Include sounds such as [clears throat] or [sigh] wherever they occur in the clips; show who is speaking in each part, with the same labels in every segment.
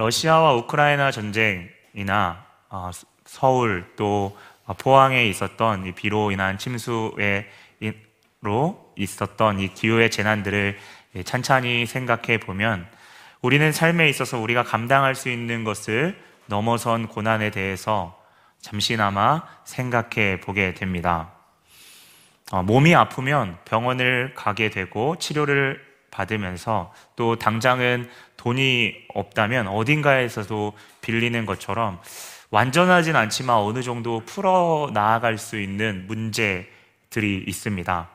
Speaker 1: 러시아와 우크라이나 전쟁이나 어, 서울 또 포항에 있었던 이 비로 인한 침수로 있었던 이 기후의 재난들을 찬찬히 생각해 보면 우리는 삶에 있어서 우리가 감당할 수 있는 것을 넘어선 고난에 대해서 잠시나마 생각해 보게 됩니다. 어, 몸이 아프면 병원을 가게 되고 치료를 받으면서 또 당장은 돈이 없다면 어딘가에서도 빌리는 것처럼 완전하진 않지만 어느 정도 풀어 나아갈 수 있는 문제들이 있습니다.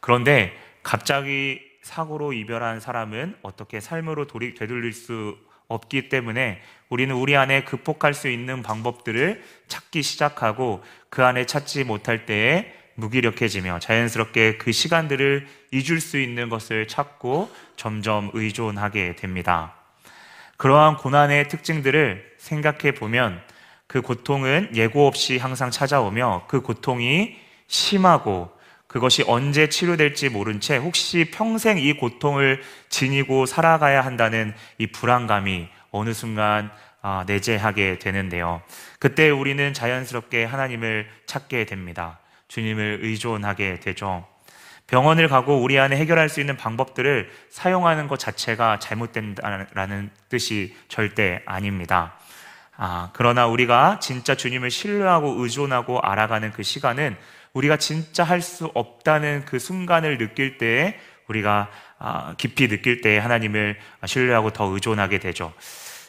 Speaker 1: 그런데 갑자기 사고로 이별한 사람은 어떻게 삶으로 돌이, 되돌릴 수 없기 때문에 우리는 우리 안에 극복할 수 있는 방법들을 찾기 시작하고 그 안에 찾지 못할 때에 무기력해지며 자연스럽게 그 시간들을 잊을 수 있는 것을 찾고 점점 의존하게 됩니다. 그러한 고난의 특징들을 생각해 보면 그 고통은 예고 없이 항상 찾아오며 그 고통이 심하고 그것이 언제 치료될지 모른 채 혹시 평생 이 고통을 지니고 살아가야 한다는 이 불안감이 어느 순간 아, 내재하게 되는데요. 그때 우리는 자연스럽게 하나님을 찾게 됩니다. 주님을 의존하게 되죠. 병원을 가고 우리 안에 해결할 수 있는 방법들을 사용하는 것 자체가 잘못된다는 뜻이 절대 아닙니다. 아, 그러나 우리가 진짜 주님을 신뢰하고 의존하고 알아가는 그 시간은 우리가 진짜 할 수 없다는 그 순간을 느낄 때에 우리가 아, 깊이 느낄 때에 하나님을 신뢰하고 더 의존하게 되죠.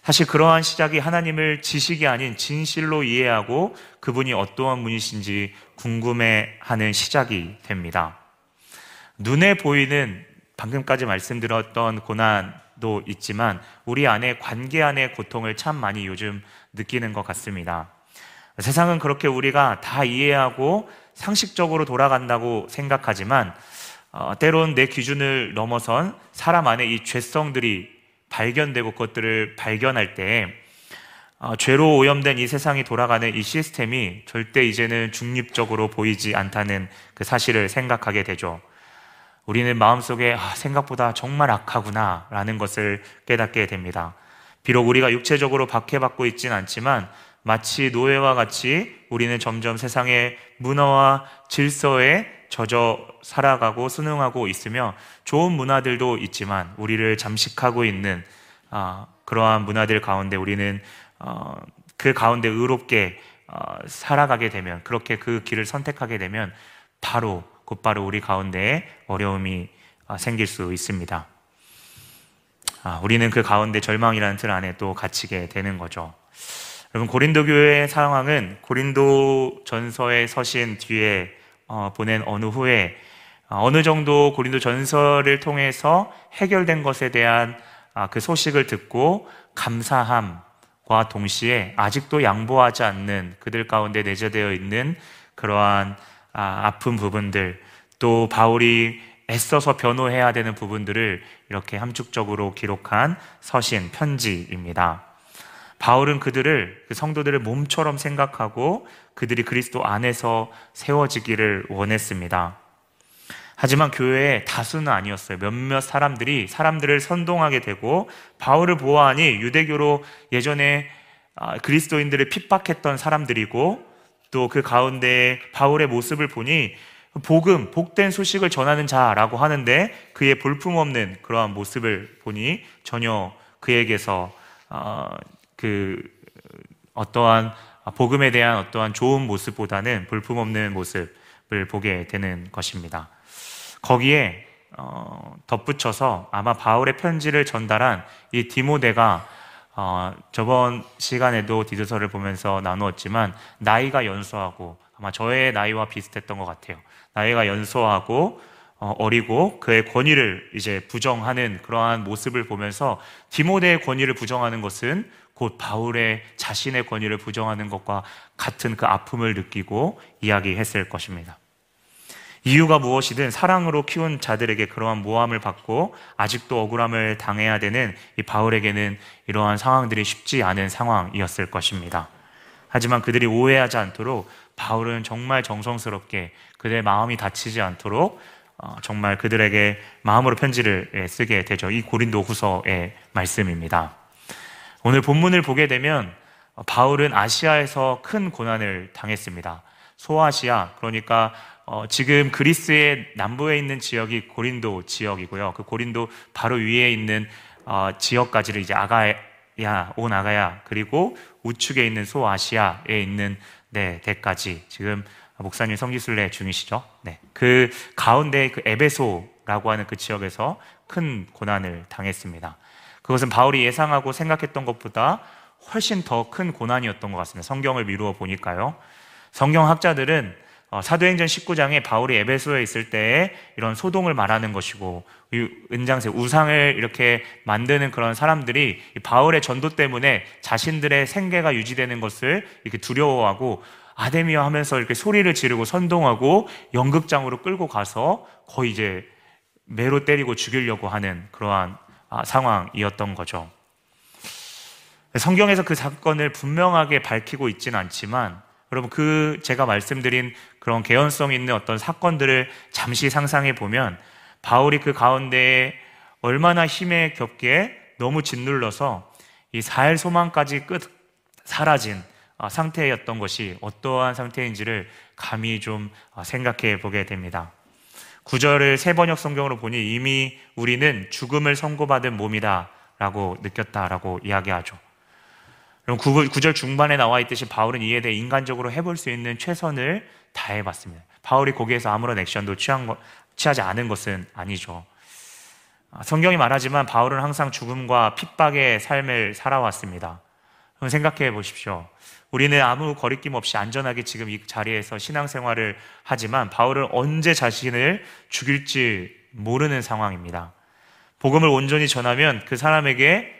Speaker 1: 사실 그러한 시작이 하나님을 지식이 아닌 진실로 이해하고 그분이 어떠한 분이신지 궁금해하는 시작이 됩니다. 눈에 보이는 방금까지 말씀드렸던 고난도 있지만 우리 안에 관계 안의 고통을 참 많이 요즘 느끼는 것 같습니다. 세상은 그렇게 우리가 다 이해하고 상식적으로 돌아간다고 생각하지만 어, 때론 내 기준을 넘어선 사람 안에 이 죄성들이 발견되고 그것들을 발견할 때 어, 죄로 오염된 이 세상이 돌아가는 이 시스템이 절대 이제는 중립적으로 보이지 않다는 그 사실을 생각하게 되죠. 우리는 마음속에 아, 생각보다 정말 악하구나 라는 것을 깨닫게 됩니다. 비록 우리가 육체적으로 박해받고 있지는 않지만 마치 노예와 같이 우리는 점점 세상의 문화와 질서에 젖어 살아가고 순응하고 있으며 좋은 문화들도 있지만 우리를 잠식하고 있는 어, 그러한 문화들 가운데 우리는 어, 그 가운데 의롭게 어, 살아가게 되면 그렇게 그 길을 선택하게 되면 바로 곧바로 우리 가운데에 어려움이 어, 생길 수 있습니다. 아, 우리는 그 가운데 절망이라는 틀 안에 또 갇히게 되는 거죠. 여러분 고린도 교회의 상황은 고린도 전서에 서신 뒤에 어, 보낸 어느 후에 어, 어느 정도 고린도 전서를 통해서 해결된 것에 대한 아, 그 소식을 듣고 감사함과 동시에 아직도 양보하지 않는 그들 가운데 내재되어 있는 그러한 아, 아픈 부분들 또 바울이 애써서 변호해야 되는 부분들을 이렇게 함축적으로 기록한 서신 편지입니다. 바울은 그들을 그 성도들을 몸처럼 생각하고 그들이 그리스도 안에서 세워지기를 원했습니다. 하지만 교회의 다수는 아니었어요. 몇몇 사람들이 사람들을 선동하게 되고 바울을 보아하니 유대교로 예전에 아, 그리스도인들을 핍박했던 사람들이고 또 그 가운데 바울의 모습을 보니 복음, 복된 소식을 전하는 자라고 하는데 그의 볼품없는 그러한 모습을 보니 전혀 그에게서 어, 그 어떠한 복음에 대한 어떠한 좋은 모습보다는 볼품없는 모습을 보게 되는 것입니다. 거기에 어, 덧붙여서 아마 바울의 편지를 전달한 이 디모데가 어, 저번 시간에도 디도서를 보면서 나누었지만 나이가 연소하고 아마 저의 나이와 비슷했던 것 같아요. 나이가 연소하고 어, 어리고 그의 권위를 이제 부정하는 그러한 모습을 보면서 디모데의 권위를 부정하는 것은 곧 바울의 자신의 권위를 부정하는 것과 같은 그 아픔을 느끼고 이야기했을 것입니다. 이유가 무엇이든 사랑으로 키운 자들에게 그러한 모함을 받고 아직도 억울함을 당해야 되는 이 바울에게는 이러한 상황들이 쉽지 않은 상황이었을 것입니다. 하지만 그들이 오해하지 않도록 바울은 정말 정성스럽게 그들의 마음이 다치지 않도록 어, 정말 그들에게 마음으로 편지를 예, 쓰게 되죠. 이 고린도 후서의 말씀입니다. 오늘 본문을 보게 되면 바울은 아시아에서 큰 고난을 당했습니다. 소아시아, 그러니까 어, 지금 그리스의 남부에 있는 지역이 고린도 지역이고요. 그 고린도 바로 위에 있는 어, 지역까지를 이제 아가야, 온 아가야, 그리고 우측에 있는 소아시아에 있는 네, 대까지 지금 목사님 성지순례 중이시죠? 네. 그 가운데 그 에베소라고 하는 그 지역에서 큰 고난을 당했습니다. 그것은 바울이 예상하고 생각했던 것보다 훨씬 더 큰 고난이었던 것 같습니다. 성경을 미루어 보니까요. 성경학자들은 어, 사도행전 19장에 바울이 에베소에 있을 때 이런 소동을 말하는 것이고 은장새 우상을 이렇게 만드는 그런 사람들이 바울의 전도 때문에 자신들의 생계가 유지되는 것을 이렇게 두려워하고 아데미어 하면서 이렇게 소리를 지르고 선동하고 연극장으로 끌고 가서 거의 이제 매로 때리고 죽이려고 하는 그러한 아, 상황이었던 거죠. 성경에서 그 사건을 분명하게 밝히고 있지는 않지만 여러분 그 제가 말씀드린 그런 개연성 있는 어떤 사건들을 잠시 상상해 보면 바울이 그 가운데에 얼마나 힘에 겹게 너무 짓눌러서 이살 소망까지 끝 사라진 아, 상태였던 것이 어떠한 상태인지를 감히 좀 아, 생각해 보게 됩니다. 구절을 세 번역 성경으로 보니 이미 우리는 죽음을 선고받은 몸이다 라고 느꼈다라고 이야기하죠. 그럼 구절 중반에 나와 있듯이 바울은 이에 대해 인간적으로 해볼 수 있는 최선을 다해봤습니다. 바울이 거기에서 아무런 액션도 취한 거, 취하지 않은 것은 아니죠. 아, 성경이 말하지만 바울은 항상 죽음과 핍박의 삶을 살아왔습니다. 그럼 생각해 보십시오. 우리는 아무 거리낌 없이 안전하게 지금 이 자리에서 신앙생활을 하지만 바울은 언제 자신을 죽일지 모르는 상황입니다. 복음을 온전히 전하면 그 사람에게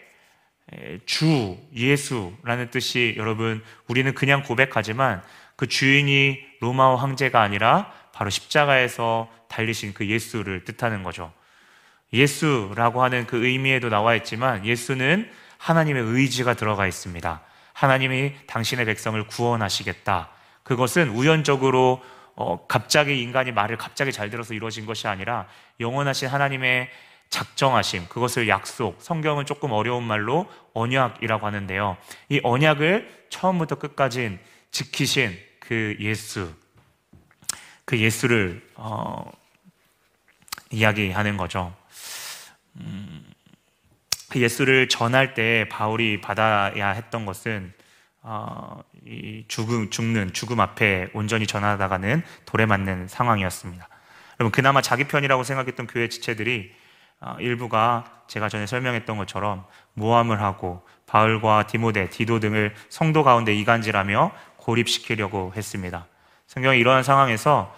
Speaker 1: 주 예수라는 뜻이 여러분 우리는 그냥 고백하지만 그 주인이 로마어 황제가 아니라 바로 십자가에서 달리신 그 예수를 뜻하는 거죠. 예수라고 하는 그 의미에도 나와 있지만 예수는 하나님의 의지가 들어가 있습니다. 하나님이 당신의 백성을 구원하시겠다. 그것은 우연적으로 어, 갑자기 인간이 말을 갑자기 잘 들어서 이루어진 것이 아니라 영원하신 하나님의 작정하심, 그것을 약속, 성경은 조금 어려운 말로 언약이라고 하는데요. 이 언약을 처음부터 끝까지 지키신 그 예수, 그 예수를 어, 이야기하는 거죠. 음, 그 예수를 전할 때 바울이 받아야 했던 것은 어, 이 죽음, 죽는 죽음 앞에 온전히 전하다가는 돌에 맞는 상황이었습니다. 여러분 그나마 자기 편이라고 생각했던 교회 지체들이 어, 일부가 제가 전에 설명했던 것처럼 모함을 하고 바울과 디모데, 디도 등을 성도 가운데 이간질하며 고립시키려고 했습니다. 성경이 이러한 상황에서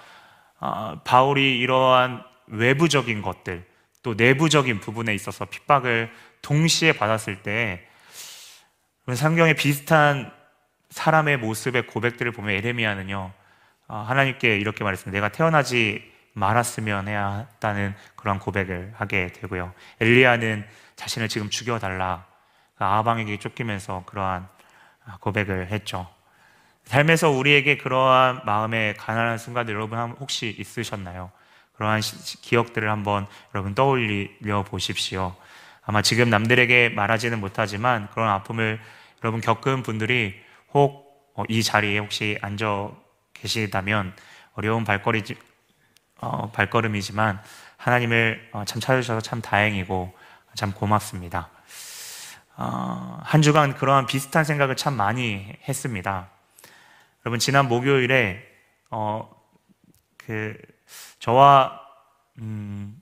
Speaker 1: 어, 바울이 이러한 외부적인 것들 또 내부적인 부분에 있어서 핍박을 동시에 받았을 때 성경에 비슷한 사람의 모습의 고백들을 보면 에레미야는요 어, 하나님께 이렇게 말했습니다. 내가 태어나지 말았으면 해야 했다는 그런 고백을 하게 되고요. 엘리야는 자신을 지금 죽여달라. 아방에게 쫓기면서 그러한 고백을 했죠. 삶에서 우리에게 그러한 마음의 가난한 순간들 여러분 혹시 있으셨나요? 그러한 기억들을 한번 여러분 떠올려 보십시오. 아마 지금 남들에게 말하지는 못하지만 그런 아픔을 여러분 겪은 분들이 혹이 어, 자리에 혹시 앉아 계시다면 어려운 발걸이 어, 발걸음이지만 하나님을 어, 참 찾으셔서 참 다행이고 참 고맙습니다. 어, 한 주간 그러한 비슷한 생각을 참 많이 했습니다. 여러분 지난 목요일에 어, 그 저와 음,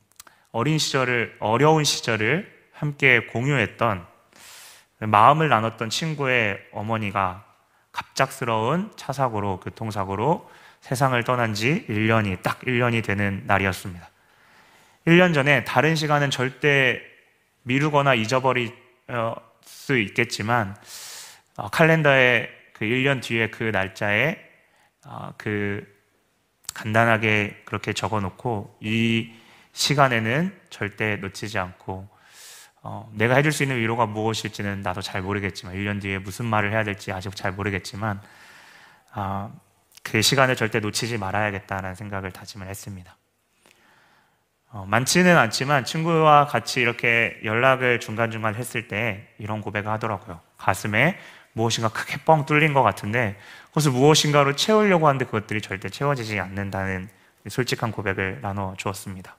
Speaker 1: 어린 시절을 어려운 시절을 함께 공유했던 마음을 나눴던 친구의 어머니가 갑작스러운 차 사고로 교통사고로 세상을 떠난 지 1년이 딱 1년이 되는 날이었습니다. 1년 전에 다른 시간은 절대 미루거나 잊어버릴 수 있겠지만 어, 칼렌더에 그 1년 뒤에 그 날짜에 어, 그 간단하게 그렇게 적어 놓고 이 시간에는 절대 놓치지 않고 어, 내가 해줄 수 있는 위로가 무엇일지는 나도 잘 모르겠지만 1년 뒤에 무슨 말을 해야 될지 아직 잘 모르겠지만 어, 그 시간을 절대 놓치지 말아야겠다는 생각을 다짐을 했습니다. 어, 많지는 않지만 친구와 같이 이렇게 연락을 중간중간 했을 때 이런 고백을 하더라고요. 가슴에 무엇인가 크게 뻥 뚫린 것 같은데 그것을 무엇인가로 채우려고 하는데 그것들이 절대 채워지지 않는다는 솔직한 고백을 나눠 주었습니다.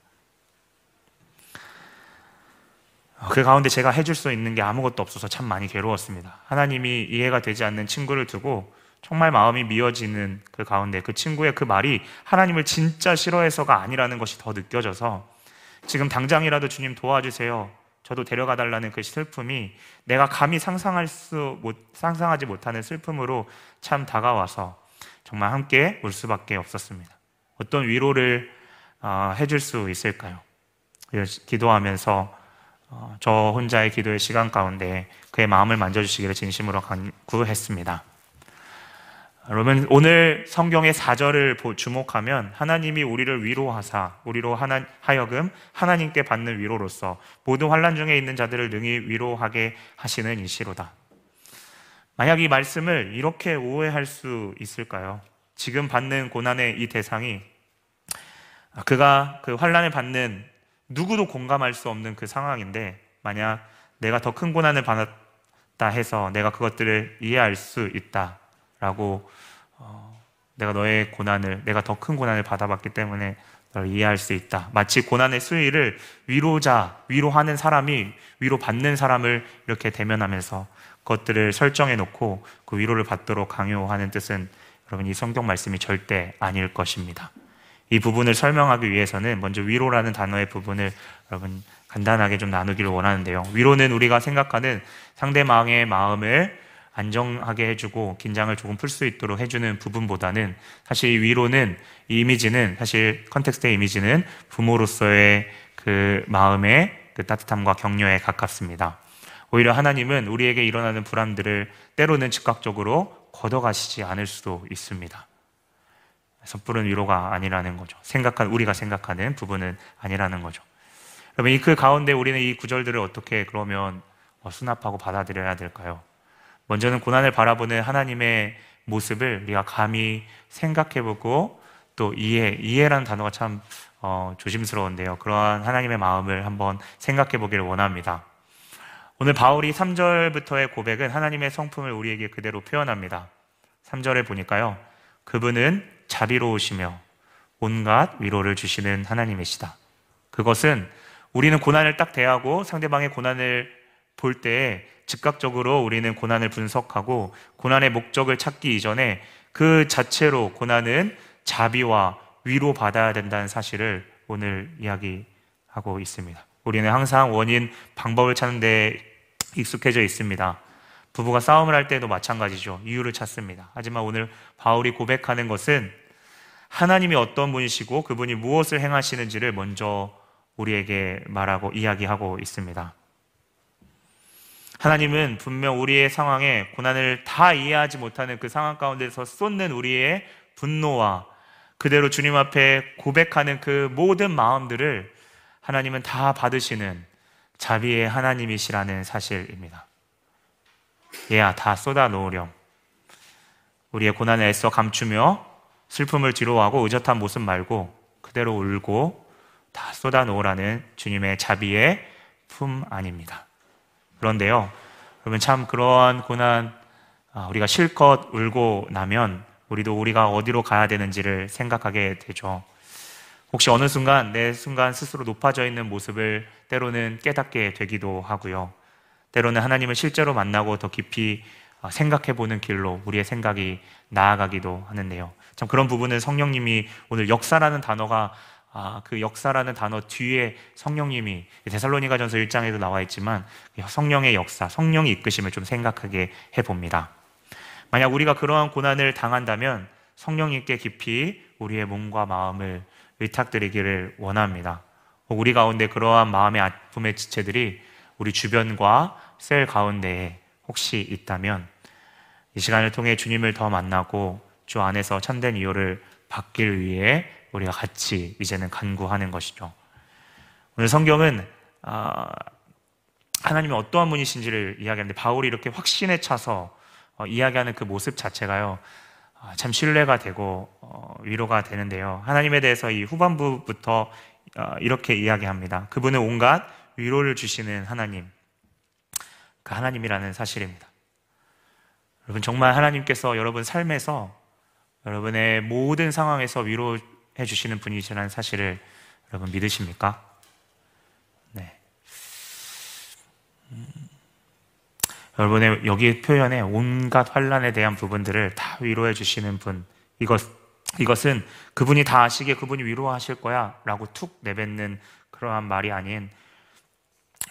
Speaker 1: 그 가운데 제가 해줄 수 있는 게 아무것도 없어서 참 많이 괴로웠습니다. 하나님이 이해가 되지 않는 친구를 두고 정말 마음이 미어지는 그 가운데 그 친구의 그 말이 하나님을 진짜 싫어해서가 아니라는 것이 더 느껴져서 지금 당장이라도 주님 도와주세요. 저도 데려가 달라는 그 슬픔이 내가 감히 상상할 수 못, 상상하지 못하는 슬픔으로 참 다가와서 정말 함께 울 수밖에 없었습니다. 어떤 위로를 어, 해줄 수 있을까요? 기도하면서 어, 저 혼자의 기도의 시간 가운데 그의 마음을 만져주시기를 진심으로 구했습니다. 여러분 오늘 성경의 4절을 주목하면 하나님이 우리를 위로하사 우리로 하나, 하여금 하나님께 받는 위로로서 모든 환란 중에 있는 자들을 능히 위로하게 하시는 이시로다. 만약 이 말씀을 이렇게 오해할 수 있을까요? 지금 받는 고난의 이 대상이 그가 그 환란을 받는 누구도 공감할 수 없는 그 상황인데 만약 내가 더 큰 고난을 받았다 해서 내가 그것들을 이해할 수 있다라고 어, 내가 너의 고난을 내가 더 큰 고난을 받아봤기 때문에 너를 이해할 수 있다. 마치 고난의 수위를 위로자, 위로하는 사람이 위로 받는 사람을 이렇게 대면하면서 그것들을 설정해 놓고 그 위로를 받도록 강요하는 뜻은 여러분 이 성경 말씀이 절대 아닐 것입니다. 이 부분을 설명하기 위해서는 먼저 위로라는 단어의 부분을 여러분 간단하게 좀 나누기를 원하는데요. 위로는 우리가 생각하는 상대방의 마음을 안정하게 해주고 긴장을 조금 풀 수 있도록 해주는 부분보다는 사실 이 위로는 이 이미지는 사실 context의 이미지는 부모로서의 그 마음의 그 따뜻함과 격려에 가깝습니다. 오히려 하나님은 우리에게 일어나는 불안들을 때로는 즉각적으로 걷어가시지 않을 수도 있습니다. 섣부른 위로가 아니라는 거죠. 생각한 우리가 생각하는 부분은 아니라는 거죠. 여러분 그 가운데 우리는 이 구절들을 어떻게 그러면 어, 수납하고 받아들여야 될까요? 먼저는 고난을 바라보는 하나님의 모습을 우리가 감히 생각해보고 또 이해, 이해라는 단어가 참 어, 조심스러운데요. 그러한 하나님의 마음을 한번 생각해 보기를 원합니다. 오늘 바울이 3절부터의 고백은 하나님의 성품을 우리에게 그대로 표현합니다. 3절에 보니까요. 그분은 자비로우시며 온갖 위로를 주시는 하나님이시다. 그것은 우리는 고난을 딱 대하고 상대방의 고난을 볼 때에 즉각적으로 우리는 고난을 분석하고 고난의 목적을 찾기 이전에 그 자체로 고난은 자비와 위로 받아야 된다는 사실을 오늘 이야기하고 있습니다. 우리는 항상 원인, 방법을 찾는 데 익숙해져 있습니다. 부부가 싸움을 할 때도 마찬가지죠. 이유를 찾습니다. 하지만 오늘 바울이 고백하는 것은 하나님이 어떤 분이시고 그분이 무엇을 행하시는지를 먼저 우리에게 말하고 이야기하고 있습니다. 하나님은 분명 우리의 상황에 고난을 다 이해하지 못하는 그 상황 가운데서 쏟는 우리의 분노와 그대로 주님 앞에 고백하는 그 모든 마음들을 하나님은 다 받으시는 자비의 하나님이시라는 사실입니다. 얘야, 다 쏟아 놓으렴. 우리의 고난을 애써 감추며 슬픔을 뒤로하고 의젓한 모습 말고 그대로 울고 다 쏟아 놓으라는 주님의 자비의 품 아닙니다. 그런데요, 그러면 참 그러한 고난 아, 우리가 실컷 울고 나면 우리도 우리가 어디로 가야 되는지를 생각하게 되죠. 혹시 어느 순간 내 순간 스스로 높아져 있는 모습을 때로는 깨닫게 되기도 하고요. 때로는 하나님을 실제로 만나고 더 깊이 아, 생각해 보는 길로 우리의 생각이 나아가기도 하는데요. 참 그런 부분은 성령님이 오늘 역사라는 단어가 아, 그 역사라는 단어 뒤에 성령님이 데살로니가 전서 1장에도 나와 있지만 성령의 역사, 성령이 이끄심을 좀 생각하게 해 봅니다. 만약 우리가 그러한 고난을 당한다면 성령님께 깊이 우리의 몸과 마음을 의탁드리기를 원합니다. 우리 가운데 그러한 마음의 아픔의 지체들이 우리 주변과 셀 가운데에 혹시 있다면 이 시간을 통해 주님을 더 만나고 주 안에서 참된 이유를 받길 위해 우리가 같이 이제는 간구하는 것이죠. 오늘 성경은 아, 하나님이 어떠한 분이신지를 이야기하는데 바울이 이렇게 확신에 차서 어, 이야기하는 그 모습 자체가요 아, 참 신뢰가 되고 어, 위로가 되는데요. 하나님에 대해서 이 후반부부터 어, 이렇게 이야기합니다. 그분은 온갖 위로를 주시는 하나님, 그 하나님이라는 사실입니다. 여러분 정말 하나님께서 여러분 삶에서 여러분의 모든 상황에서 위로해 주시는 분이시라는 사실을 여러분 믿으십니까? 네. 음, 여러분의 여기 표현에 온갖 환란에 대한 부분들을 다 위로해 주시는 분 이것 이것은 그분이 다 아시게 그분이 위로하실 거야라고 툭 내뱉는 그러한 말이 아닌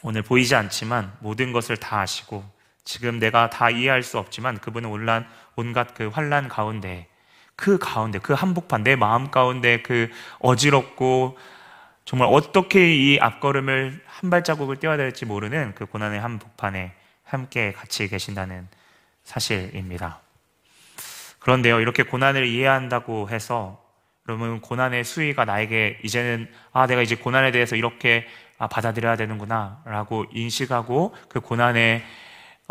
Speaker 1: 오늘 보이지 않지만 모든 것을 다 아시고 지금 내가 다 이해할 수 없지만 그분은 온란, 온갖 그 환란 가운데 그 가운데 그 한복판 내 마음 가운데 그 어지럽고 정말 어떻게 이 앞걸음을 한 발자국을 떼어야 될지 모르는 그 고난의 한복판에 함께 같이 계신다는 사실입니다. 그런데요, 이렇게 고난을 이해한다고 해서 여러분 고난의 수위가 나에게 이제는 아 내가 이제 고난에 대해서 이렇게 아, 받아들여야 되는구나라고 인식하고 그 고난의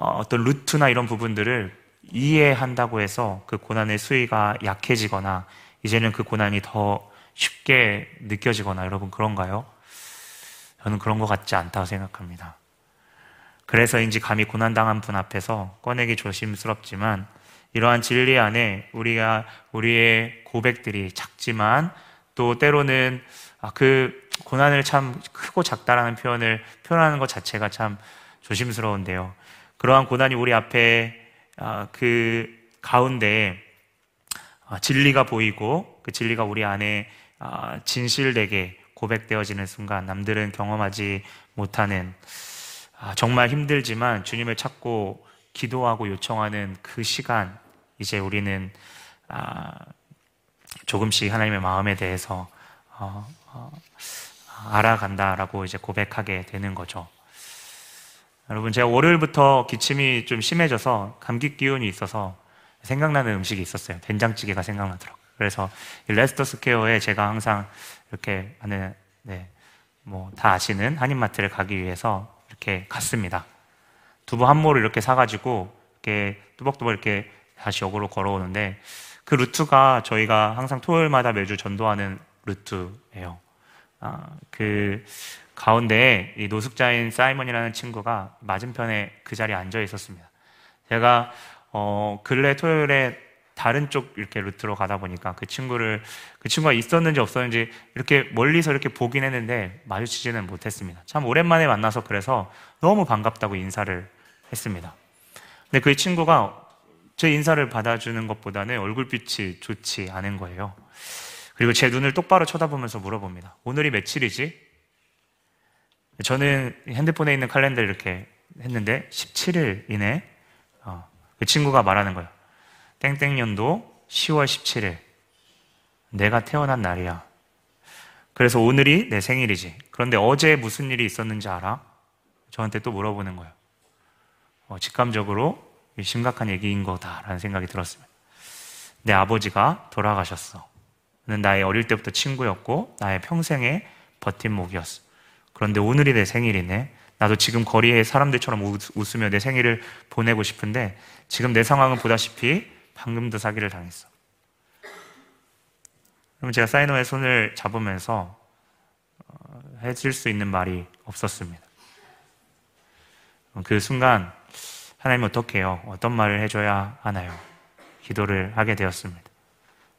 Speaker 1: 어, 어떤 루트나 이런 부분들을 이해한다고 해서 그 고난의 수위가 약해지거나 이제는 그 고난이 더 쉽게 느껴지거나 여러분 그런가요? 저는 그런 것 같지 않다고 생각합니다. 그래서인지 감히 고난당한 분 앞에서 꺼내기 조심스럽지만 이러한 진리 안에 우리가 우리의 고백들이 작지만 또 때로는 아, 그 고난을 참 크고 작다라는 표현을 표현하는 것 자체가 참 조심스러운데요. 그러한 고난이 우리 앞에 아, 그 가운데 아, 진리가 보이고 그 진리가 우리 안에 진실되게 고백되어지는 순간 남들은 경험하지 못하는 정말 힘들지만 주님을 찾고 기도하고 요청하는 그 시간 이제 우리는 조금씩 하나님의 마음에 대해서 어, 어, 알아간다라고 이제 고백하게 되는 거죠. 여러분, 제가 월요일부터 기침이 좀 심해져서 감기 기운이 있어서 생각나는 음식이 있었어요. 된장찌개가 생각나더라고요. 그래서 레스터 스퀘어에 제가 항상 이렇게 하는, 네, 뭐, 다 아시는 한인마트를 가기 위해서 이렇게 갔습니다. 두부 한 모를 이렇게 사가지고, 이렇게 뚜벅뚜벅 이렇게 다시 역으로 걸어오는데, 그 루트가 저희가 항상 토요일마다 매주 전도하는 루트예요. 아, 그 가운데 이 노숙자인 사이먼이라는 친구가 맞은편에 그 자리에 앉아 있었습니다. 제가 어, 근래 토요일에 다른 쪽 이렇게 루트로 가다 보니까 그 친구를 그 친구가 있었는지 없었는지 이렇게 멀리서 이렇게 보긴 했는데 마주치지는 못했습니다. 참 오랜만에 만나서 그래서 너무 반갑다고 인사를 했습니다. 근데 그 친구가 제 인사를 받아주는 것보다는 얼굴빛이 좋지 않은 거예요. 그리고 제 눈을 똑바로 쳐다보면서 물어봅니다. 오늘이 며칠이지? 저는 핸드폰에 있는 칼렌더를 이렇게 했는데 17일이네. 어, 그 친구가 말하는 거예요. 땡땡년도 10월 17일. 내가 태어난 날이야. 그래서 오늘이 내 생일이지. 그런데 어제 무슨 일이 있었는지 알아? 저한테 또 물어보는 거예요. 어, 직감적으로 심각한 얘기인 거다라는 생각이 들었습니다. 내 아버지가 돌아가셨어. 나의 어릴 때부터 친구였고 나의 평생의 버팀목이었어. 그런데 오늘이 내 생일이네. 나도 지금 거리에 사람들처럼 웃 으며 내 생일을 보내고 싶은데 지금 내 상황은 보다시피 방금도 사기를 당했어. 그럼 제가 사이노의 손을 잡으면서 어, 해줄 수 있는 말이 없었습니다. 그 순간 하나님 어떻게 해요? 어떤 말을 해줘야 하나요? 기도를 하게 되었습니다.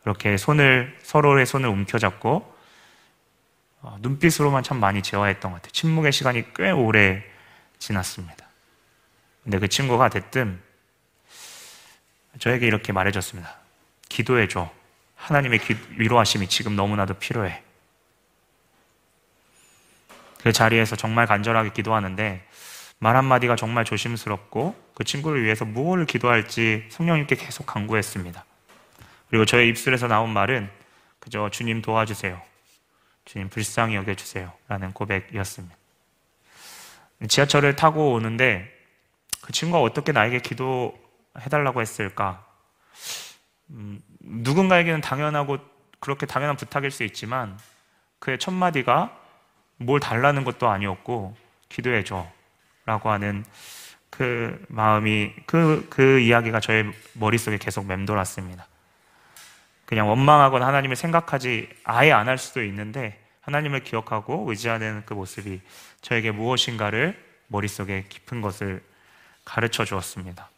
Speaker 1: 이렇게 손을 서로의 손을 움켜잡고 어, 눈빛으로만 참 많이 재화했던 것 같아요. 침묵의 시간이 꽤 오래 지났습니다. 근데 그 친구가 대뜸 저에게 이렇게 말해줬습니다. 기도해줘. 하나님의 기, 위로하심이 지금 너무나도 필요해. 그 자리에서 정말 간절하게 기도하는데 말 한마디가 정말 조심스럽고 그 친구를 위해서 무엇을 기도할지 성령님께 계속 강구했습니다. 그리고 저의 입술에서 나온 말은 그저 주님 도와주세요. 주님 불쌍히 여겨주세요. 라는 고백이었습니다. 지하철을 타고 오는데 그 친구가 어떻게 나에게 기도해달라고 했을까? 음, 누군가에게는 당연하고 그렇게 당연한 부탁일 수 있지만 그의 첫 마디가 뭘 달라는 것도 아니었고 기도해줘 라고 하는 그 마음이 그, 그 이야기가 저의 머릿속에 계속 맴돌았습니다. 그냥 원망하거나 하나님을 생각하지 아예 안 할 수도 있는데 하나님을 기억하고 의지하는 그 모습이 저에게 무엇인가를 머릿속에 깊은 것을 가르쳐 주었습니다.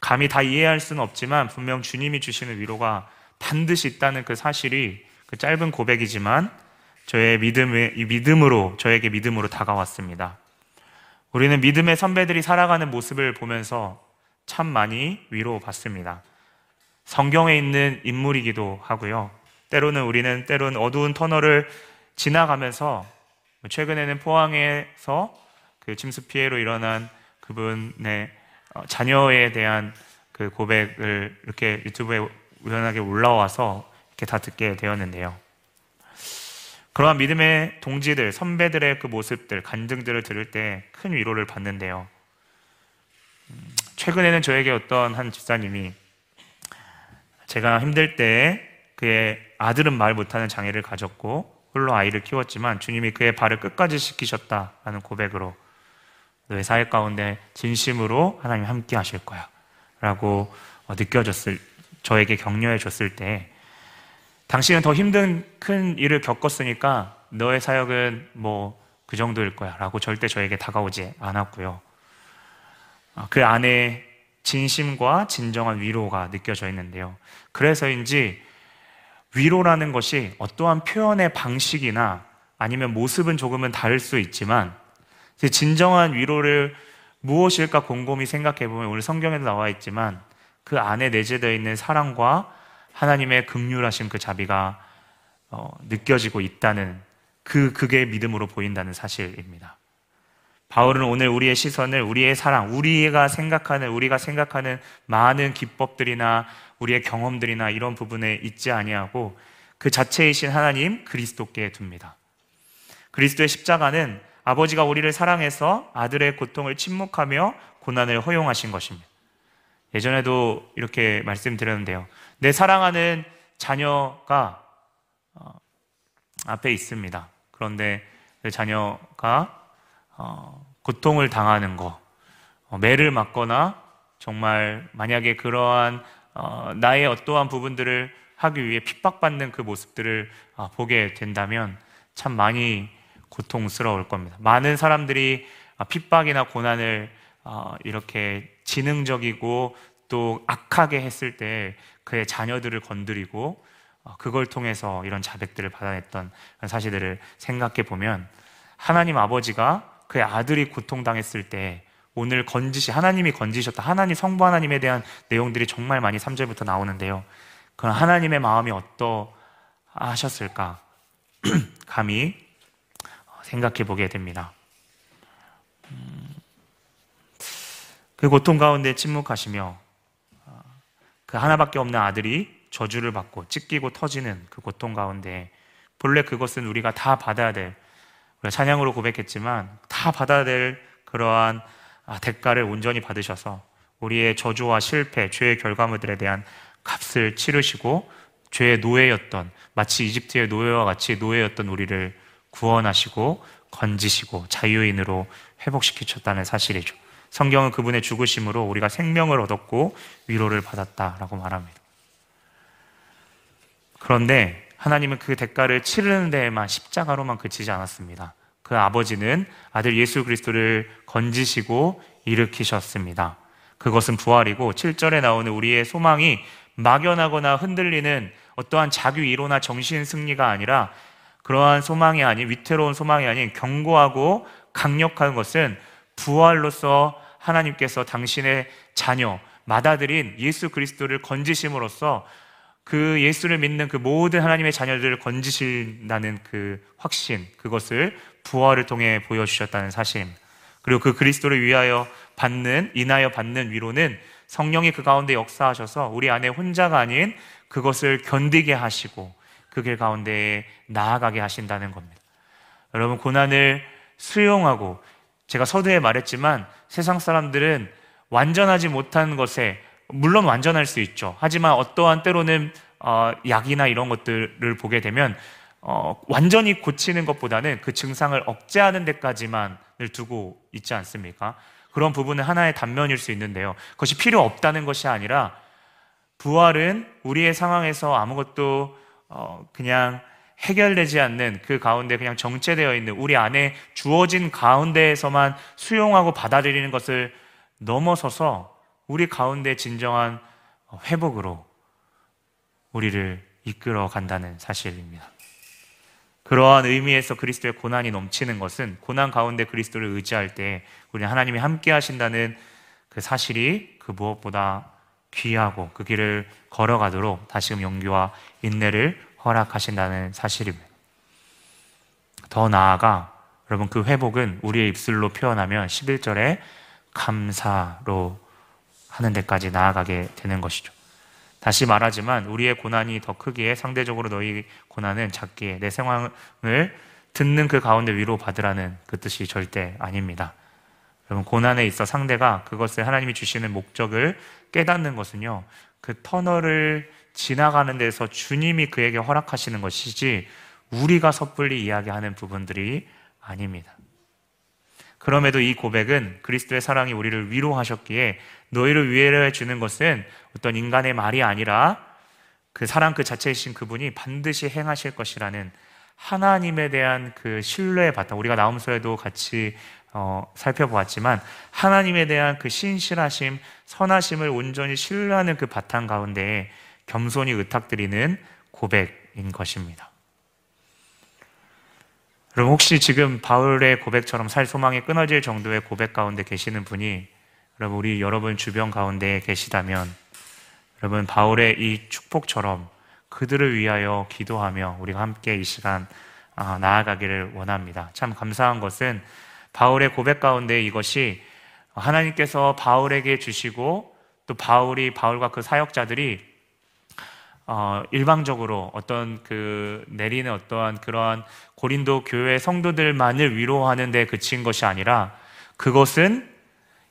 Speaker 1: 감히 다 이해할 수는 없지만 분명 주님이 주시는 위로가 반드시 있다는 그 사실이 그 짧은 고백이지만 저의 믿음의 이 믿음으로 저에게 믿음으로 다가왔습니다. 우리는 믿음의 선배들이 살아가는 모습을 보면서 참 많이 위로받습니다. 성경에 있는 인물이기도 하고요. 때로는 우리는 때로는 어두운 터널을 지나가면서 최근에는 포항에서 그 침수 피해로 일어난 그분의 어, 자녀에 대한 그 고백을 이렇게 유튜브에 우연하게 올라와서 이렇게 다 듣게 되었는데요. 그러한 믿음의 동지들, 선배들의 그 모습들, 간증들을 들을 때 큰 위로를 받는데요. 음, 최근에는 저에게 어떤 한 집사님이 제가 힘들 때 그의 아들은 말 못하는 장애를 가졌고 홀로 아이를 키웠지만 주님이 그의 발을 끝까지 지키셨다라는 고백으로 너의 사회 가운데 진심으로 하나님 함께 하실 거야 라고 느껴졌을 저에게 격려해 줬을 때 당신은 더 힘든 큰 일을 겪었으니까 너의 사역은 뭐 그 정도일 거야 라고 절대 저에게 다가오지 않았고요. 아, 그 안에 진심과 진정한 위로가 느껴져 있는데요. 그래서인지 위로라는 것이 어떠한 표현의 방식이나 아니면 모습은 조금은 다를 수 있지만 진정한 위로를 무엇일까 곰곰이 생각해 보면 오늘 성경에도 나와 있지만 그 안에 내재되어 있는 사랑과 하나님의 극률하신 그 자비가 어, 느껴지고 있다는 그 그게 믿음으로 보인다는 사실입니다. 바울은 오늘 우리의 시선을 우리의 사랑, 우리가 생각하는 우리가 생각하는 많은 기법들이나 우리의 경험들이나 이런 부분에 있지 아니하고 그 자체이신 하나님 그리스도께 둡니다. 그리스도의 십자가는 아버지가 우리를 사랑해서 아들의 고통을 침묵하며 고난을 허용하신 것입니다. 예전에도 이렇게 말씀드렸는데요. 내 사랑하는 자녀가 어, 앞에 있습니다. 그런데 그 자녀가 어, 고통을 당하는 거, 어, 매를 맞거나 정말 만약에 그러한 나의 어떠한 부분들을 하기 위해 핍박받는 그 모습들을 보게 된다면 참 많이 고통스러울 겁니다. 많은 사람들이 핍박이나 고난을 이렇게 지능적이고 또 악하게 했을 때 그의 자녀들을 건드리고 어, 그걸 통해서 이런 자백들을 받아냈던 사실들을 생각해 보면 하나님 아버지가 그의 아들이 고통당했을 때 오늘 건지시 하나님이 건지셨다 하나님 성부 하나님에 대한 내용들이 정말 많이 3절부터 나오는데요. 그럼 하나님의 마음이 어떠하셨을까 [clears throat] 감히 생각해 보게 됩니다. 음, 그 고통 가운데 침묵하시며 그 하나밖에 없는 아들이 저주를 받고 찢기고 터지는 그 고통 가운데 본래 그것은 우리가 다 받아야 될 우리가 찬양으로 고백했지만 다 받아야 될 그러한 아, 대가를 온전히 받으셔서 우리의 저주와 실패, 죄의 결과물들에 대한 값을 치르시고 죄의 노예였던 마치 이집트의 노예와 같이 노예였던 우리를 구원하시고 건지시고 자유인으로 회복시키셨다는 사실이죠. 성경은 그분의 죽으심으로 우리가 생명을 얻었고 위로를 받았다라고 말합니다. 그런데 하나님은 그 대가를 치르는 데에만 십자가로만 그치지 않았습니다. 그 아버지는 아들 예수 그리스도를 건지시고 일으키셨습니다. 그것은 부활이고 7절에 나오는 우리의 소망이 막연하거나 흔들리는 어떠한 자기 위로나 정신 승리가 아니라 그러한 소망이 아닌 위태로운 소망이 아닌 견고하고 강력한 것은 부활로서 하나님께서 당신의 자녀, 맏아들인 예수 그리스도를 건지심으로써 그 예수를 믿는 그 모든 하나님의 자녀들을 건지신다는 그 확신, 그것을 부활을 통해 보여주셨다는 사실. 그리고 그 그리스도를 위하여 받는, 인하여 받는 위로는 성령이 그 가운데 역사하셔서 우리 안에 혼자가 아닌 그것을 견디게 하시고 그 길 가운데에 나아가게 하신다는 겁니다. 여러분, 고난을 수용하고 제가 서두에 말했지만 세상 사람들은 완전하지 못한 것에 물론 완전할 수 있죠. 하지만 어떠한 때로는 어, 약이나 이런 것들을 보게 되면 어, 완전히 고치는 것보다는 그 증상을 억제하는 데까지만을 두고 있지 않습니까? 그런 부분은 하나의 단면일 수 있는데요. 그것이 필요 없다는 것이 아니라 부활은 우리의 상황에서 아무것도 어, 그냥 해결되지 않는 그 가운데 그냥 정체되어 있는 우리 안에 주어진 가운데에서만 수용하고 받아들이는 것을 넘어서서 우리 가운데 진정한 회복으로 우리를 이끌어 간다는 사실입니다. 그러한 의미에서 그리스도의 고난이 넘치는 것은 고난 가운데 그리스도를 의지할 때 우리는 하나님이 함께 하신다는 그 사실이 그 무엇보다 귀하고 그 길을 걸어가도록 다시금 용기와 인내를 허락하신다는 사실입니다. 더 나아가 여러분 그 회복은 우리의 입술로 표현하면 11절에 감사로 하는 데까지 나아가게 되는 것이죠. 다시 말하지만 우리의 고난이 더 크기에 상대적으로 너희 고난은 작기에 내 상황을 듣는 그 가운데 위로 받으라는 그 뜻이 절대 아닙니다. 여러분 고난에 있어 상대가 그것을 하나님이 주시는 목적을 깨닫는 것은요. 그 터널을 지나가는 데서 주님이 그에게 허락하시는 것이지 우리가 섣불리 이야기하는 부분들이 아닙니다. 그럼에도 이 고백은 그리스도의 사랑이 우리를 위로하셨기에 너희를 위로해 주는 것은 어떤 인간의 말이 아니라 그 사랑 그 자체이신 그분이 반드시 행하실 것이라는 하나님에 대한 그 신뢰의 바탕 우리가 나움서에도 같이 어, 살펴보았지만 하나님에 대한 그 신실하심, 선하심을 온전히 신뢰하는 그 바탕 가운데 겸손히 의탁드리는 고백인 것입니다. 여러분 혹시 지금 바울의 고백처럼 살 소망이 끊어질 정도의 고백 가운데 계시는 분이 여러분 우리 여러분 주변 가운데 계시다면 여러분 바울의 이 축복처럼 그들을 위하여 기도하며 우리가 함께 이 시간 아, 나아가기를 원합니다. 참 감사한 것은 바울의 고백 가운데 이것이 하나님께서 바울에게 주시고 또 바울이 바울과 그 사역자들이 어, 일방적으로 어떤 그 내리는 어떠한 그러한 고린도 교회 성도들만을 위로하는 데 그친 것이 아니라 그것은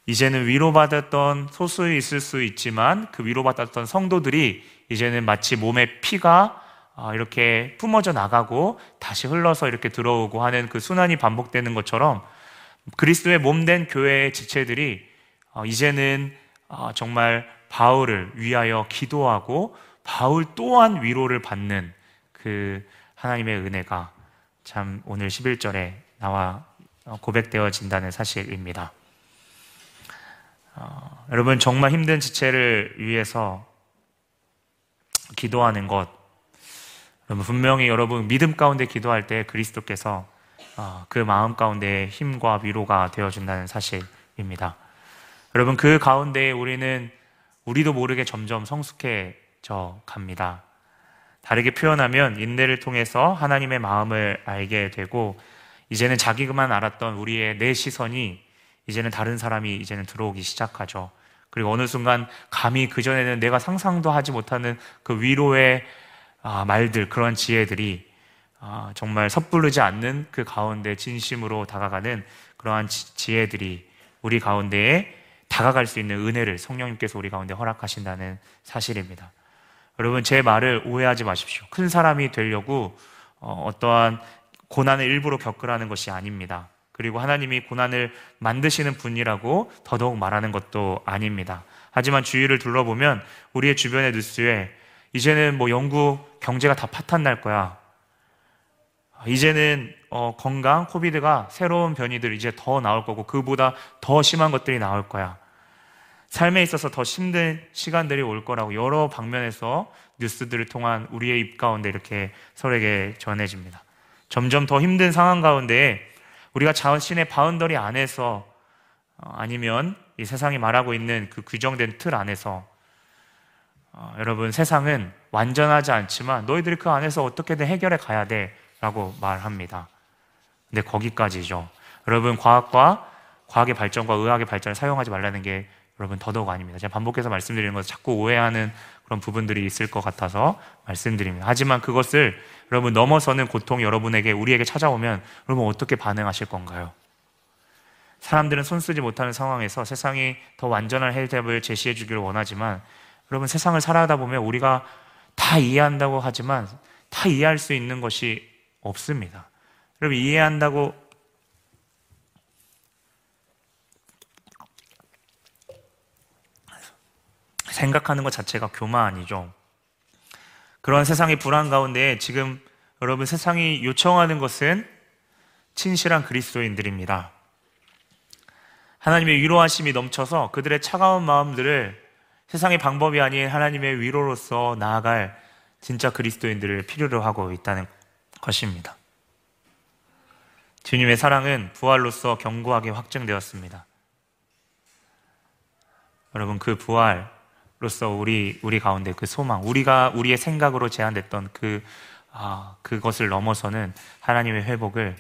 Speaker 1: 이제는 위로받았던 소수 있을 수 있지만 그 위로받았던 성도들이 이제는 마치 몸에 피가 어, 이렇게 뿜어져 나가고 다시 흘러서 이렇게 들어오고 하는 그 순환이 반복되는 것처럼 그리스도의 몸된 교회의 지체들이 어, 이제는 어, 정말 바울을 위하여 기도하고 바울 또한 위로를 받는 그 하나님의 은혜가 참 오늘 11절에 나와 고백되어진다는 사실입니다. 어, 여러분 정말 힘든 지체를 위해서 기도하는 것 여러분 분명히 여러분 믿음 가운데 기도할 때 그리스도께서 어, 그 마음 가운데 힘과 위로가 되어준다는 사실입니다. 여러분 그 가운데 우리는 우리도 모르게 점점 성숙해져 갑니다. 다르게 표현하면 인내를 통해서 하나님의 마음을 알게 되고 이제는 자기 그만 알았던 우리의 내 시선이 이제는 다른 사람이 이제는 들어오기 시작하죠. 그리고 어느 순간 감히 그전에는 내가 상상도 하지 못하는 그 위로의 아, 말들, 그런 지혜들이 아, 정말 섣부르지 않는 그 가운데 진심으로 다가가는 그러한 지혜들이 우리 가운데에 다가갈 수 있는 은혜를 성령님께서 우리 가운데 허락하신다는 사실입니다. 여러분, 제 말을 오해하지 마십시오. 큰 사람이 되려고 어, 어떠한 고난을 일부러 겪으라는 것이 아닙니다. 그리고 하나님이 고난을 만드시는 분이라고 더더욱 말하는 것도 아닙니다. 하지만 주위를 둘러보면 우리의 주변의 뉴스에 이제는 뭐 영국 경제가 다 파탄 날 거야. 이제는 어, 건강, Covid가 새로운 변이들 이제 더 나올 거고 그보다 더 심한 것들이 나올 거야. 삶에 있어서 더 힘든 시간들이 올 거라고 여러 방면에서 뉴스들을 통한 우리의 입 가운데 이렇게 서로에게 전해집니다. 점점 더 힘든 상황 가운데 우리가 자신의 boundary 안에서 어, 아니면 이 세상이 말하고 있는 그 규정된 틀 안에서 어, 여러분 세상은 완전하지 않지만 너희들이 그 안에서 어떻게든 해결해 가야 돼 라고 말합니다. 근데 거기까지죠. 여러분 과학과 과학의 발전과 의학의 발전을 사용하지 말라는 게 여러분 더더욱 아닙니다. 제가 반복해서 말씀드리는 것은 자꾸 오해하는 그런 부분들이 있을 것 같아서 말씀드립니다. 하지만 그것을 여러분 넘어서는 고통이 여러분에게 우리에게 찾아오면 여러분 어떻게 반응하실 건가요? 사람들은 손쓰지 못하는 상황에서 세상이 더 완전한 해답을 제시해 주기를 원하지만 여러분 세상을 살아가다 보면 우리가 다 이해한다고 하지만 다 이해할 수 있는 것이 없습니다. 여러분 이해한다고 생각하는 것 자체가 교만이죠. 그런 세상의 불안 가운데 지금 여러분 세상이 요청하는 것은 친실한 그리스도인들입니다. 하나님의 위로하심이 넘쳐서 그들의 차가운 마음들을 세상의 방법이 아닌 하나님의 위로로서 나아갈 진짜 그리스도인들을 필요로 하고 있다는 것입니다. 주님의 사랑은 부활로서 견고하게 확증되었습니다. 여러분 그 부활 로서 우리 우리 가운데 그 소망, 우리가 우리의 생각으로 제한됐던 그 아, 그것을 넘어서는 하나님의 회복을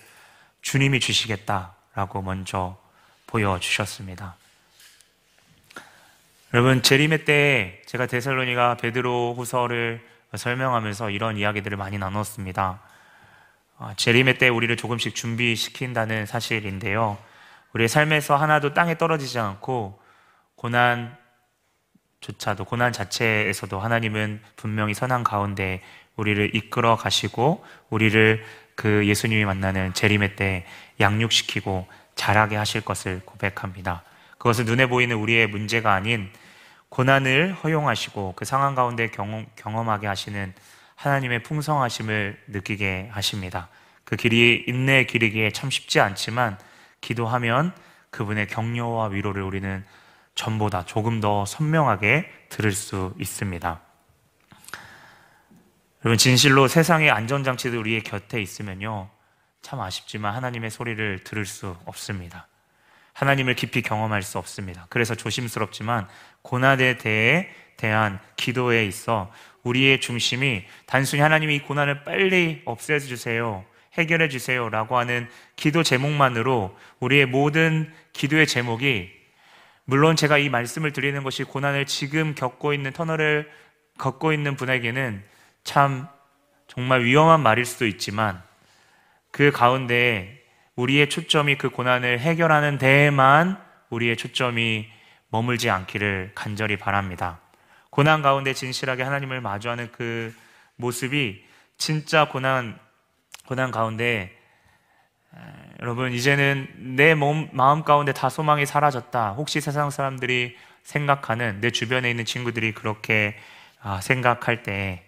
Speaker 1: 주님이 주시겠다라고 먼저 보여 주셨습니다. 여러분 재림의 때 제가 데살로니가 베드로 후서를 설명하면서 이런 이야기들을 많이 나눴습니다. 아, 재림의 때 우리를 조금씩 준비시킨다는 사실인데요. 우리의 삶에서 하나도 땅에 떨어지지 않고 고난 조차도 고난 자체에서도 하나님은 분명히 선한 가운데 우리를 이끌어 가시고 우리를 그 예수님이 만나는 재림의 때 양육시키고 자라게 하실 것을 고백합니다. 그것은 눈에 보이는 우리의 문제가 아닌 고난을 허용하시고 그 상황 가운데 경험, 경험하게 하시는 하나님의 풍성하심을 느끼게 하십니다. 그 길이 인내 길이기에 참 쉽지 않지만 기도하면 그분의 격려와 위로를 우리는 전보다 조금 더 선명하게 들을 수 있습니다. 여러분 진실로 세상의 안전장치들 우리의 곁에 있으면요 참 아쉽지만 하나님의 소리를 들을 수 없습니다. 하나님을 깊이 경험할 수 없습니다. 그래서 조심스럽지만 고난에 대해 대한 기도에 있어 우리의 중심이 단순히 하나님이 이 고난을 빨리 없애주세요. 해결해 주세요 라고 하는 기도 제목만으로 우리의 모든 기도의 제목이 물론 제가 이 말씀을 드리는 것이 고난을 지금 겪고 있는 터널을 걷고 있는 분에게는 참 정말 위험한 말일 수도 있지만 그 가운데 우리의 초점이 그 고난을 해결하는 데에만 우리의 초점이 머물지 않기를 간절히 바랍니다. 고난 가운데 진실하게 하나님을 마주하는 그 모습이 진짜 고난 고난 가운데 여러분 이제는 내 몸, 마음 가운데 다 소망이 사라졌다. 혹시 세상 사람들이 생각하는 내 주변에 있는 친구들이 그렇게 아, 생각할 때그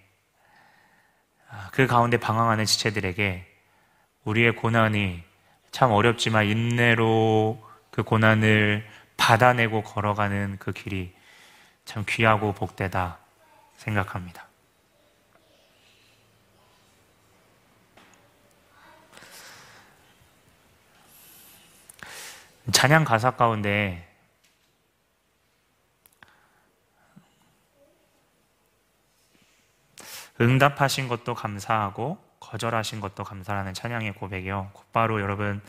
Speaker 1: 아, 가운데 방황하는 지체들에게 우리의 고난이 참 어렵지만 인내로 그 고난을 받아내고 걸어가는 그 길이 참 귀하고 복되다 생각합니다. 찬양 가사 가운데 응답하신 것도 감사하고 거절하신 것도 감사라는 찬양의 고백이요. 곧바로 여러분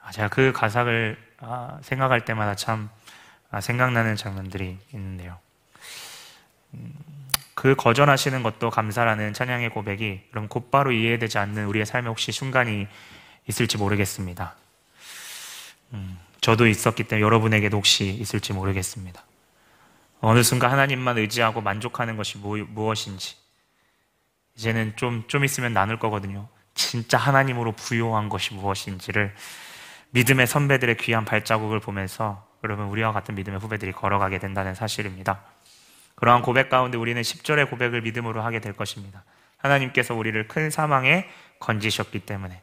Speaker 1: 아, 제가 그 가사를 아, 생각할 때마다 참 아, 생각나는 장면들이 있는데요. 음, 그 거절하시는 것도 감사라는 찬양의 고백이 그럼 곧바로 이해되지 않는 우리의 삶에 혹시 순간이 있을지 모르겠습니다. 음, 저도 있었기 때문에 여러분에게도 혹시 있을지 모르겠습니다. 어느 순간 하나님만 의지하고 만족하는 것이 무엇인지 이제는 좀, 좀 있으면 나눌 거거든요. 진짜 하나님으로 부요한 것이 무엇인지를 믿음의 선배들의 귀한 발자국을 보면서 여러분 우리와 같은 믿음의 후배들이 걸어가게 된다는 사실입니다. 그러한 고백 가운데 우리는 10절의 고백을 믿음으로 하게 될 것입니다. 하나님께서 우리를 큰 사망에 건지셨기 때문에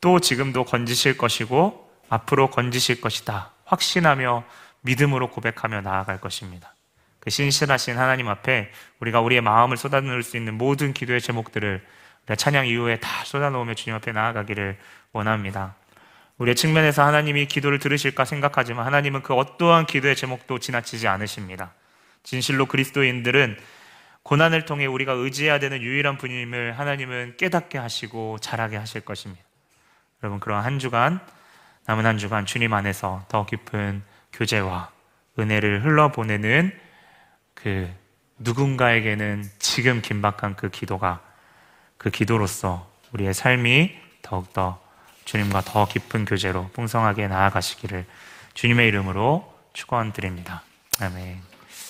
Speaker 1: 또 지금도 건지실 것이고 앞으로 건지실 것이다. 확신하며 믿음으로 고백하며 나아갈 것입니다. 그 신실하신 하나님 앞에 우리가 우리의 마음을 쏟아놓을 수 있는 모든 기도의 제목들을 찬양 이후에 다 쏟아놓으며 주님 앞에 나아가기를 원합니다. 우리의 측면에서 하나님이 기도를 들으실까 생각하지만 하나님은 그 어떠한 기도의 제목도 지나치지 않으십니다. 진실로 그리스도인들은 고난을 통해 우리가 의지해야 되는 유일한 분임을 하나님은 깨닫게 하시고 잘하게 하실 것입니다. 여러분 그런 한 주간 남은 한 주간 주님 안에서 더 깊은 교제와 은혜를 흘러보내는 그 누군가에게는 지금 긴박한 그 기도가 그 기도로서 우리의 삶이 더욱더 주님과 더 깊은 교제로 풍성하게 나아가시기를 주님의 이름으로 축원드립니다. 아멘.